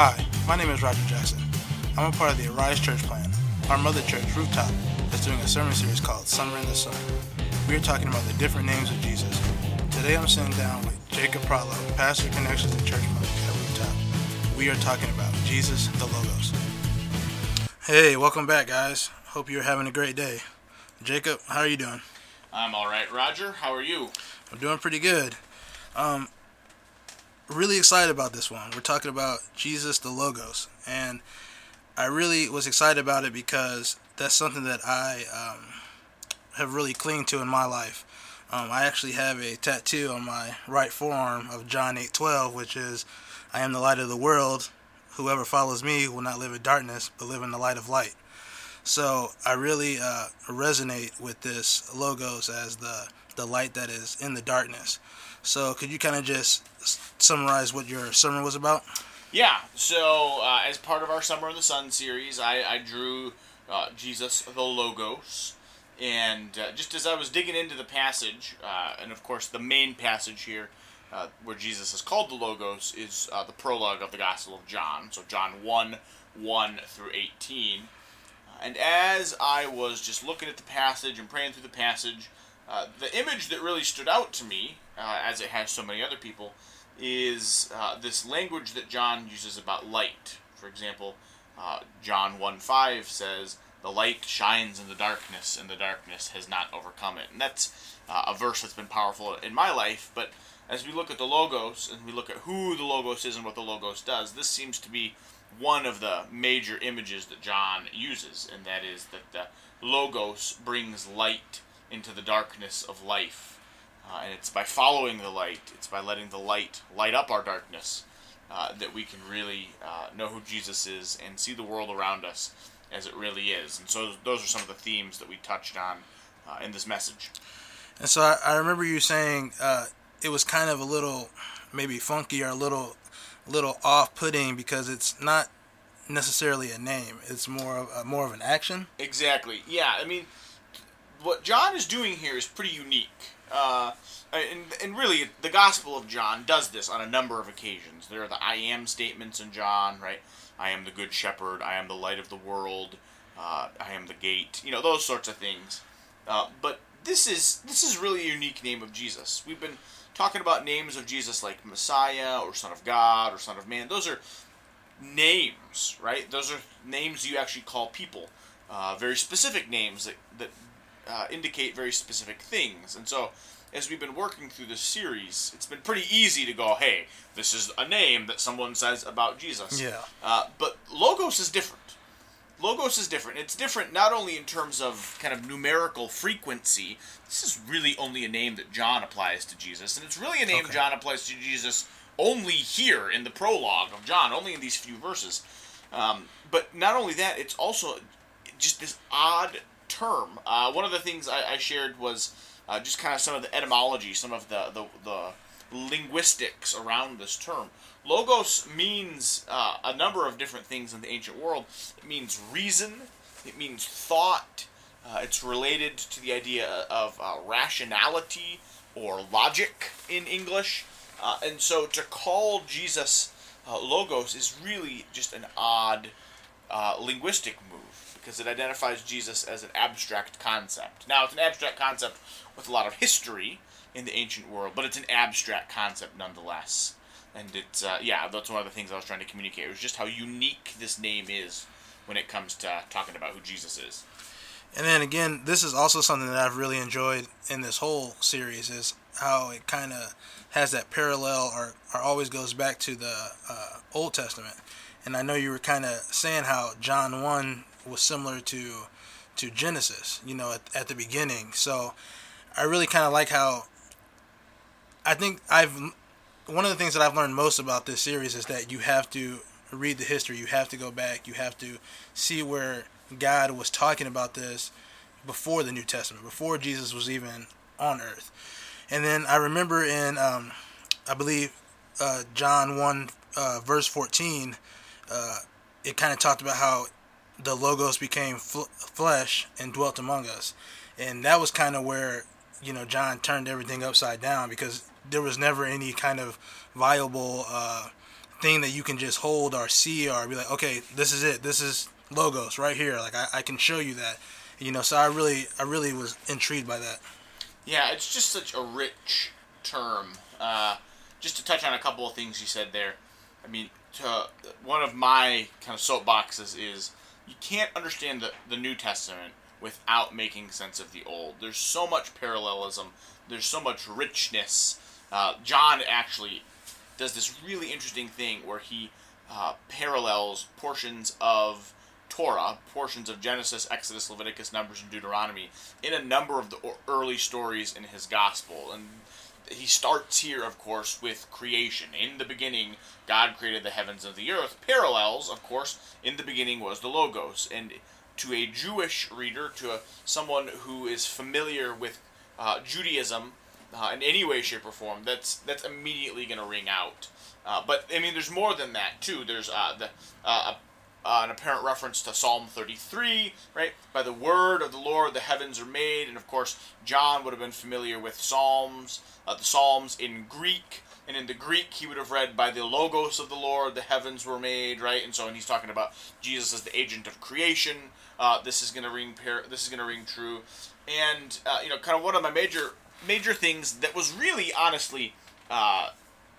Hi, my name is Roger Jackson. I'm a part of the Arise Church Plan. Our mother church, Rooftop, is doing a sermon series called Summer in the Sun. We are talking about the different names of Jesus. Today I'm sitting down with Jacob Prahlow, Pastor Connections and Church Planting at Rooftop. We are talking about Jesus, the Logos. Hey, welcome back, guys. Hope you're having a great day. Jacob, how are you doing? I'm all right, Roger. How are you? I'm doing pretty good. Um, really excited about this one. We're talking about Jesus, the Logos, and I really was excited about it because that's something that I um, have really clinged to in my life. Um, I actually have a tattoo on my right forearm of John 8:12, which is, "I am the light of the world. Whoever follows me will not live in darkness, but live in the light of light." So I really uh, resonate with this logos as the the light that is in the darkness. So could you kind of just summarize what your summer was about? Yeah. So uh, as part of our Summer in the Sun series, I, I drew uh, Jesus, the Logos. And uh, just as I was digging into the passage, uh, and of course the main passage here, uh, where Jesus is called the Logos, is uh, the prologue of the Gospel of John. So John 1 1 through 18. And as I was just looking at the passage and praying through the passage, uh, the image that really stood out to me, uh, as it has so many other people, is uh, this language that John uses about light. For example, uh, John 1 5 says, The light shines in the darkness, and the darkness has not overcome it. And that's uh, a verse that's been powerful in my life, but as we look at the Logos and we look at who the Logos is and what the Logos does, this seems to be one of the major images that John uses, and that is that the Logos brings light into the darkness of life. Uh, and it's by following the light, it's by letting the light light up our darkness, uh, that we can really uh, know who Jesus is and see the world around us as it really is. And so those are some of the themes that we touched on uh, in this message. And so I, I remember you saying uh, it was kind of a little maybe funky or a little little off-putting because it's not necessarily a name. It's more of a, more of an action. Exactly. Yeah. I mean, what John is doing here is pretty unique. Uh, and, and really, the Gospel of John does this on a number of occasions. There are the I am statements in John, right? I am the good shepherd. I am the light of the world. Uh, I am the gate. You know those sorts of things. Uh, but this is this is really a unique name of Jesus. We've been talking about names of Jesus like Messiah or Son of God or Son of Man. Those are names, right? Those are names you actually call people. Uh, very specific names that, that uh, indicate very specific things. And so, as we've been working through this series, it's been pretty easy to go, hey, this is a name that someone says about Jesus. Yeah. Uh, but Logos is different. Logos is different. It's different not only in terms of kind of numerical frequency. This is really only a name that John applies to Jesus, and it's really a name Okay. John applies to Jesus only here in the prologue of John, only in these few verses. Um, but not only that, it's also just this odd term. Uh, one of the things I, I shared was uh, just kind of some of the etymology, some of the, the, the linguistics around this term. Logos means uh, a number of different things in the ancient world. It means reason, it means thought, uh, it's related to the idea of uh, rationality or logic in English. Uh, and so to call Jesus uh, Logos is really just an odd uh, linguistic move because it identifies Jesus as an abstract concept. Now, it's an abstract concept with a lot of history in the ancient world, but it's an abstract concept nonetheless. And it's, uh, yeah, that's one of the things I was trying to communicate. It was just how unique this name is when it comes to talking about who Jesus is. And then again, this is also something that I've really enjoyed in this whole series is how it kind of has that parallel or, or always goes back to the uh, Old Testament. And I know you were kind of saying how John 1 was similar to to Genesis, you know, at, at the beginning. So I really kind of like how I think I've one of the things that I've learned most about this series is that you have to read the history, you have to go back, you have to see where God was talking about this before the New Testament, before Jesus was even on earth. And then I remember in, um, I believe, uh, John 1, uh, verse 14, uh, it kind of talked about how the Logos became fl- flesh and dwelt among us. And that was kind of where, you know, John turned everything upside down because there was never any kind of viable uh, thing that you can just hold or see or be like, okay, this is it. This is logos right here. Like I, I can show you that. You know, so I really I really was intrigued by that. Yeah, it's just such a rich term. Uh, just to touch on a couple of things you said there. I mean, to, one of my kind of soapboxes is you can't understand the, the New Testament without making sense of the Old. There's so much parallelism. There's so much richness. Uh, John actually does this really interesting thing where he uh, parallels portions of Torah, portions of Genesis, Exodus, Leviticus, Numbers, and Deuteronomy in a number of the early stories in his gospel. And he starts here, of course, with creation. In the beginning, God created the heavens and the earth. Parallels, of course, in the beginning was the Logos. And to a Jewish reader, to a, someone who is familiar with uh, Judaism uh, in any way, shape, or form, that's that's immediately going to ring out. Uh, but I mean, there's more than that too. There's uh, the uh, uh, an apparent reference to Psalm 33, right? By the word of the Lord, the heavens are made, and of course, John would have been familiar with Psalms, uh, the Psalms in Greek, and in the Greek, he would have read by the logos of the Lord, the heavens were made, right? And so, and he's talking about Jesus as the agent of creation. Uh, this is gonna ring. Par- this is gonna ring true, and uh, you know, kind of one of my major major things that was really honestly uh,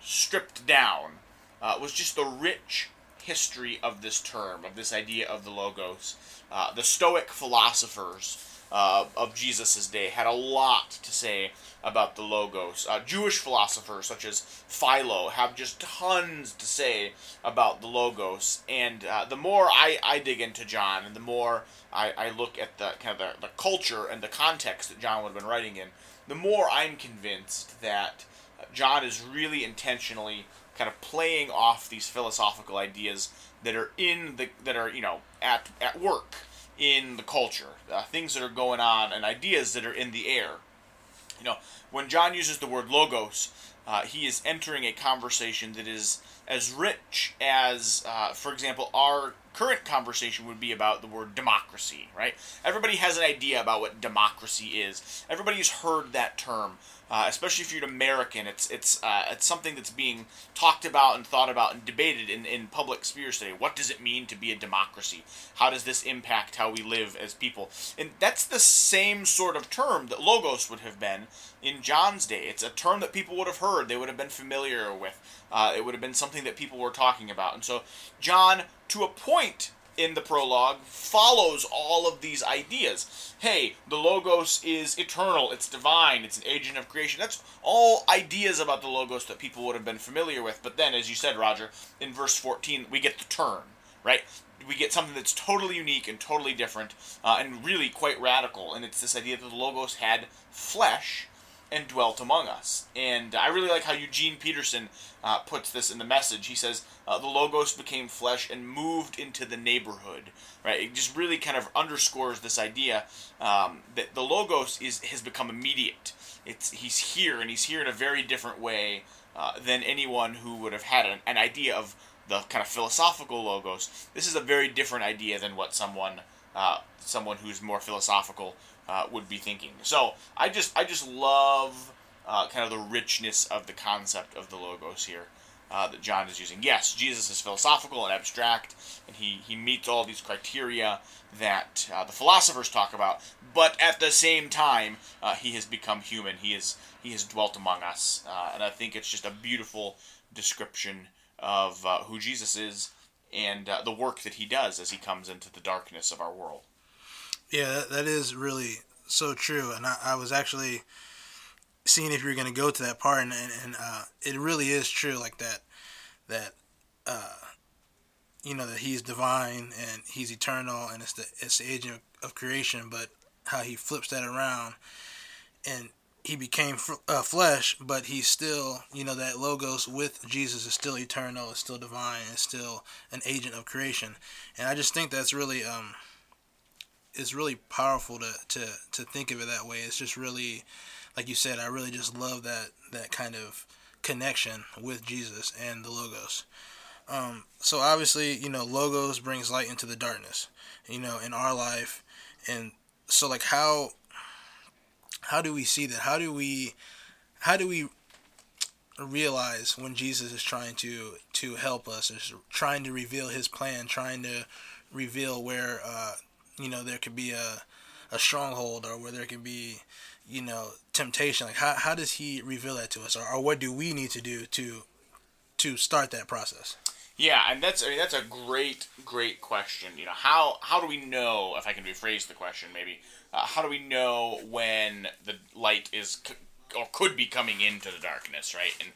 stripped down uh, was just the rich history of this term, of this idea of the logos. Uh, the Stoic philosophers uh, of Jesus' day had a lot to say about the logos. Uh, Jewish philosophers such as Philo have just tons to say about the logos. And uh, the more I, I dig into John, and the more I, I look at the kind of the, the culture and the context that John would have been writing in, the more I'm convinced that John is really intentionally kind of playing off these philosophical ideas that are in the that are you know at at work in the culture, uh, things that are going on, and ideas that are in the air. You know, when John uses the word logos, uh, he is entering a conversation that is as rich as, uh, for example, our current conversation would be about the word democracy, right? Everybody has an idea about what democracy is. Everybody's heard that term. Uh, especially if you're an American, it's it's uh, it's something that's being talked about and thought about and debated in, in public spheres today. What does it mean to be a democracy? How does this impact how we live as people? And that's the same sort of term that logos would have been in John's day. It's a term that people would have heard, they would have been familiar with. Uh, it would have been something that people were talking about. And so John, to a point, in the prologue follows all of these ideas. Hey, the Logos is eternal, it's divine, it's an agent of creation. That's all ideas about the Logos that people would have been familiar with. But then, as you said, Roger, in verse 14, we get the turn, right? We get something that's totally unique and totally different uh, and really quite radical. And it's this idea that the Logos had flesh and dwelt among us. And I really like how Eugene Peterson uh, puts this in the message. He says, uh, The Logos became flesh and moved into the neighborhood. Right? It just really kind of underscores this idea um, that the Logos is has become immediate. It's He's here, and he's here in a very different way uh, than anyone who would have had an, an idea of the kind of philosophical Logos. This is a very different idea than what someone. Uh, someone who's more philosophical uh, would be thinking. So I just I just love uh, kind of the richness of the concept of the logos here uh, that John is using. Yes, Jesus is philosophical and abstract, and he he meets all these criteria that uh, the philosophers talk about. But at the same time, he has become human. He is he has dwelt among us, and I think it's just a beautiful description of who Jesus is and the work that he does as he comes into the darkness of our world. Yeah, that, is really so true. And I, I was actually seeing if you're going to go to that part, and, and, uh, it really is true, like that, that, uh, you know, that he's divine and he's eternal, and it's the it's the agent of creation. But how he flips that around, and he became uh, flesh, but he's still, you know, that logos with Jesus is still eternal, is still divine, is still an agent of creation, and I just think that's really um it's really powerful to, to, to think of it that way. It's just really, like you said, I really just love that, that kind of connection with Jesus and the logos. Um, so obviously, you know, logos brings light into the darkness, you know, in our life. And so like how, how do we see that? How do we, how do we realize when Jesus is trying to to help us, is trying to reveal His plan, trying to reveal where uh, you know there could be a a stronghold or where there could be you know temptation. Like how how does He reveal that to us, or, or what do we need to do to to start that process? Yeah, and that's I mean that's a great great question. You know how how do we know if I can rephrase the question maybe uh, how do we know when the light is c- or could be coming into the darkness, right? And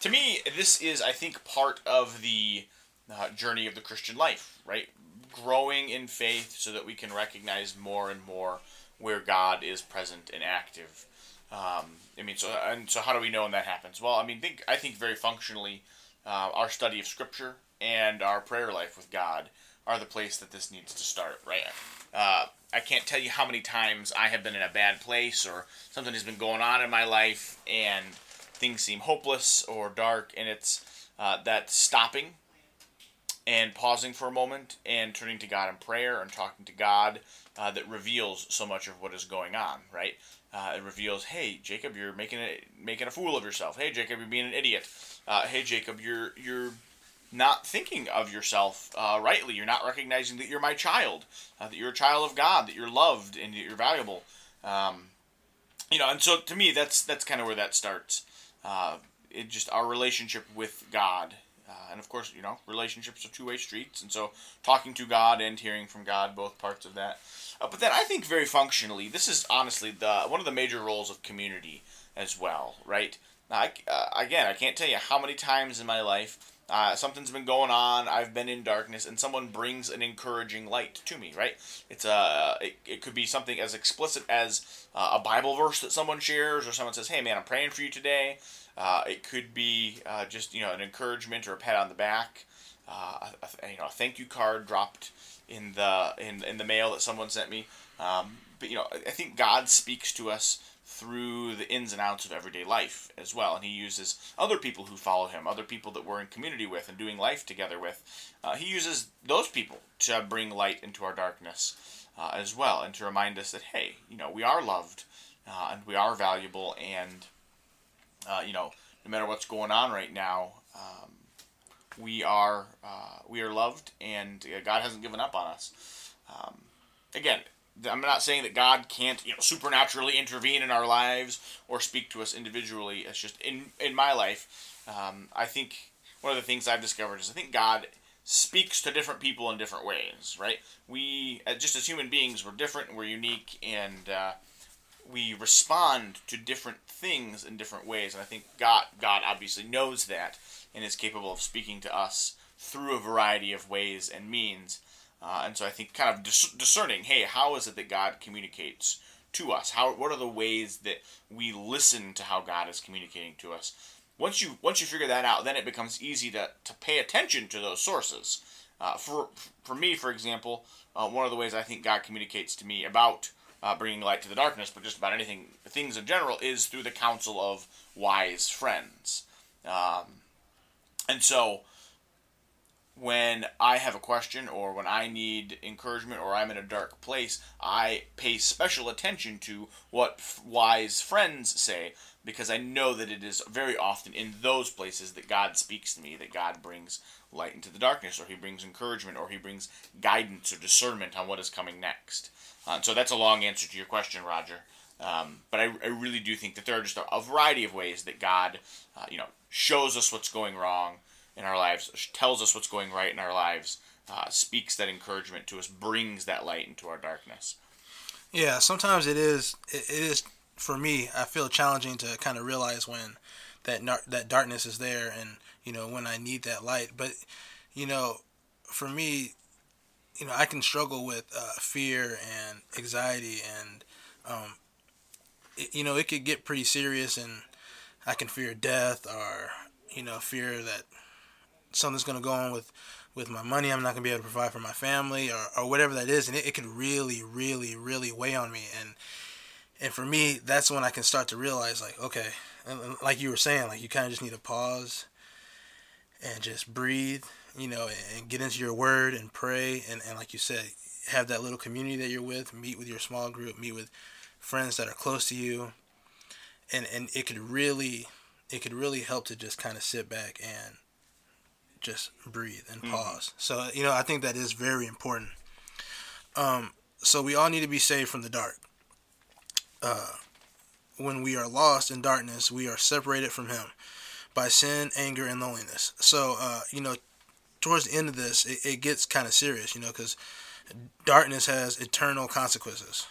to me, this is I think part of the uh, journey of the Christian life, right? Growing in faith so that we can recognize more and more where God is present and active. Um, I mean, so and so, how do we know when that happens? Well, I mean, think I think very functionally uh, our study of Scripture and our prayer life with God are the place that this needs to start, right? Uh, I can't tell you how many times I have been in a bad place or something has been going on in my life and things seem hopeless or dark, and it's uh, that stopping and pausing for a moment and turning to God in prayer and talking to God uh, that reveals so much of what is going on, right? Uh, it reveals, hey, Jacob, you're making a making a fool of yourself. Hey, Jacob, you're being an idiot. Uh, hey, Jacob, you're you're not thinking of yourself uh, rightly. You're not recognizing that you're my child, uh, that you're a child of God, that you're loved and that you're valuable. Um, you know, and so to me, that's that's kind of where that starts. Uh, it just our relationship with God, uh, and of course, you know, relationships are two way streets, and so talking to God and hearing from God, both parts of that. Uh, but then I think very functionally, this is honestly the one of the major roles of community as well, right? I, uh, again, I can't tell you how many times in my life uh, something's been going on. I've been in darkness, and someone brings an encouraging light to me. Right? It's a. Uh, it, it could be something as explicit as uh, a Bible verse that someone shares, or someone says, "Hey, man, I'm praying for you today." Uh, it could be uh, just you know an encouragement or a pat on the back. A, you know, a thank you card dropped in the in in the mail that someone sent me. Um, but you know, I think God speaks to us through the ins and outs of everyday life as well. And he uses other people who follow him, other people that we're in community with and doing life together with. Uh, he uses those people to bring light into our darkness uh, as well and to remind us that, hey, you know, we are loved uh, and we are valuable and, uh, you know, no matter what's going on right now, um, we are uh, we are loved and God hasn't given up on us. Um, again, I'm not saying that God can't, you know, supernaturally intervene in our lives or speak to us individually. It's just in in my life, um, I think one of the things I've discovered is I think God speaks to different people in different ways. Right? We uh, just as human beings, we're different, we're unique, and uh, we respond to different things in different ways. And I think God God obviously knows that and is capable of speaking to us through a variety of ways and means. Uh, and so I think kind of dis- discerning, hey, how is it that God communicates to us? How what are the ways that we listen to how God is communicating to us? Once you once you figure that out, then it becomes easy to, to pay attention to those sources. Uh, for for me, for example, uh, one of the ways I think God communicates to me about uh, bringing light to the darkness, but just about anything, things in general, is through the counsel of wise friends. Um, and so when I have a question or when I need encouragement or I'm in a dark place, I pay special attention to what wise friends say because I know that it is very often in those places that God speaks to me, that God brings light into the darkness, or He brings encouragement, or He brings guidance or discernment on what is coming next. Uh, so that's a long answer to your question, Roger. Um, but I, I, really do think that there are just a, a variety of ways that God, uh, you know, shows us what's going wrong, in our lives, tells us what's going right in our lives, uh, speaks that encouragement to us, brings that light into our darkness. Yeah, sometimes it is. It, is for me. I feel challenging to kind of realize when that that darkness is there, and you know when I need that light. But you know, for me, you know, I can struggle with uh, fear and anxiety, and um, it, you know, it could get pretty serious, and I can fear death or you know fear that something's going to go on with with my money I'm not going to be able to provide for my family or, or whatever that is and it, it could really really really weigh on me. And and for me that's when I can start to realize like okay and like you were saying like you kind of just need to pause and just breathe you know and get into your word and pray and, and like you said have that little community that you're with meet with your small group meet with friends that are close to you. And and it could really it could really help to just kind of sit back and just breathe and mm-hmm. pause. So you know, I think that is very important. Um, so we all need to be saved from the dark. Uh, when we are lost in darkness, we are separated from Him by sin, anger, and loneliness. So uh, you know, towards the end of this, it, it gets kind of serious. You know, because darkness has eternal consequences.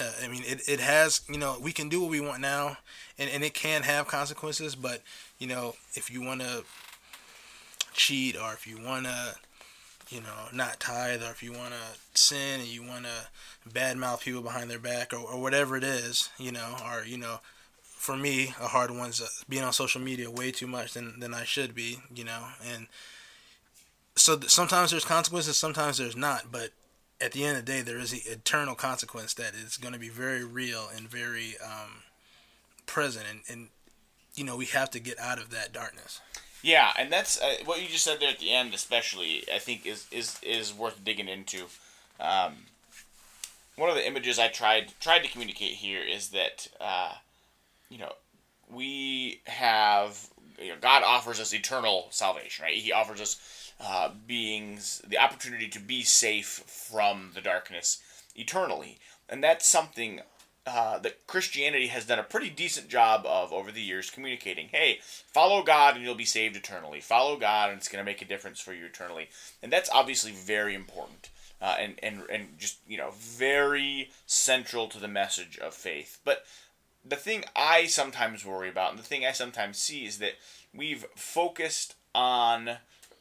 Uh, I mean, it, it has, you know, we can do what we want now, and, and it can have consequences, but, you know, if you want to cheat or if you want to, you know, not tithe or if you want to sin and you want to badmouth people behind their back or, or whatever it is, you know, or, you know, for me, a hard one's uh, being on social media way too much than, than I should be, you know, and so sometimes there's consequences, sometimes there's not, but at the end of the day, there is an eternal consequence that is going to be very real and very um, present, and, and you know we have to get out of that darkness. Yeah, and that's uh, what you just said there at the end, especially. I think is is is worth digging into. Um, one of the images I tried tried to communicate here is that uh, you know we have you know, God offers us eternal salvation, right? He offers us uh, beings the opportunity to be safe from the darkness eternally. And that's something uh, that Christianity has done a pretty decent job of over the years communicating. Hey, follow God and you'll be saved eternally. Follow God and it's going to make a difference for you eternally. And that's obviously very important. Uh, and, and, and just, you know, very central to the message of faith. But the thing I sometimes worry about and the thing I sometimes see is that we've focused on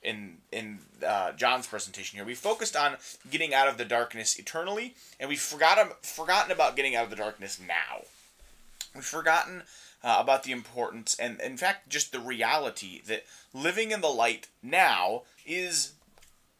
in in uh, John's presentation here. We focused on getting out of the darkness eternally, and we've forgotten forgotten about getting out of the darkness now. We've forgotten uh, about the importance and, in fact, just the reality that living in the light now is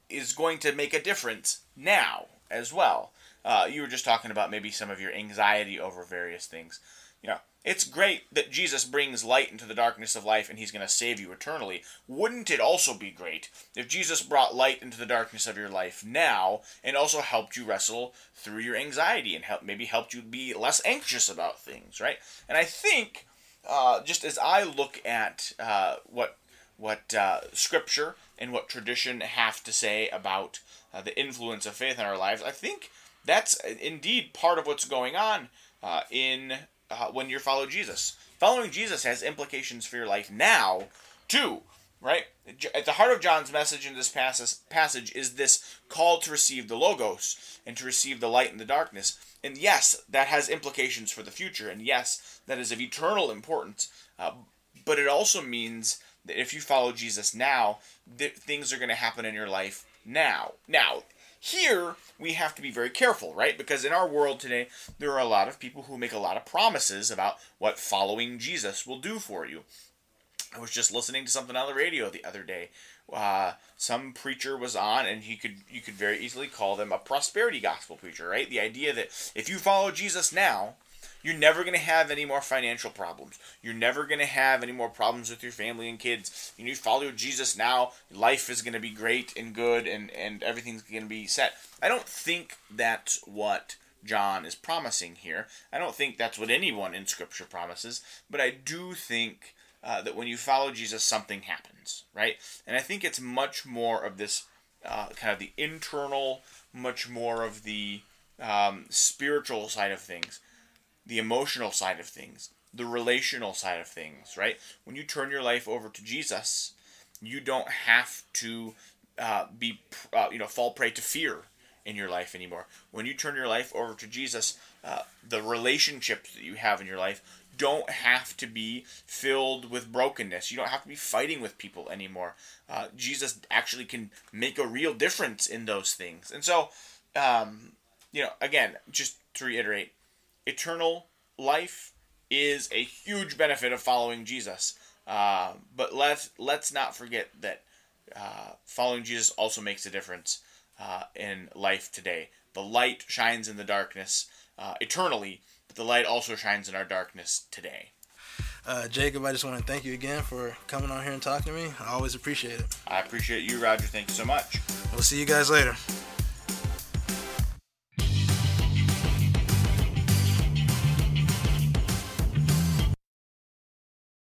is going to make a difference now as well. Uh, you were just talking about maybe some of your anxiety over various things. Know, it's great that Jesus brings light into the darkness of life and he's going to save you eternally. Wouldn't it also be great if Jesus brought light into the darkness of your life now and also helped you wrestle through your anxiety and help, maybe helped you be less anxious about things, right? And I think, uh, just as I look at uh, what what uh, Scripture and what tradition have to say about uh, the influence of faith in our lives, I think that's indeed part of what's going on uh, in uh, when you follow Jesus. Following Jesus has implications for your life now, too, right? At the heart of John's message in this passage is this call to receive the Logos and to receive the light in the darkness. And yes, that has implications for the future, and yes, that is of eternal importance. Uh, but it also means that if you follow Jesus now, th- things are going to happen in your life now. Now, here, we have to be very careful, right? Because in our world today, there are a lot of people who make a lot of promises about what following Jesus will do for you. I was just listening to something on the radio the other day. Uh, some preacher was on, and he could you could very easily call them a prosperity gospel preacher, right? The idea that if you follow Jesus now, you're never going to have any more financial problems. You're never going to have any more problems with your family and kids. You, follow Jesus now, life is going to be great and good and, and everything's going to be set. I don't think that's what John is promising here. I don't think that's what anyone in Scripture promises, but I do think uh, that when you follow Jesus, something happens, right? And I think it's much more of this uh, kind of the internal, much more of the um, spiritual side of things the emotional side of things, the relational side of things, right? When you turn your life over to Jesus, you don't have to uh, be, uh, you know, fall prey to fear in your life anymore. When you turn your life over to Jesus, uh, the relationships that you have in your life don't have to be filled with brokenness. You don't have to be fighting with people anymore. Uh, Jesus actually can make a real difference in those things. And so, um, you know, again, just to reiterate, eternal life is a huge benefit of following Jesus. Uh, but let's let's not forget that uh, following Jesus also makes a difference uh, in life today. The light shines in the darkness uh, eternally, but the light also shines in our darkness today. Uh, Jacob, I just want to thank you again for coming on here and talking to me. I always appreciate it. I appreciate you, Roger. Thank you so much. We'll see you guys later.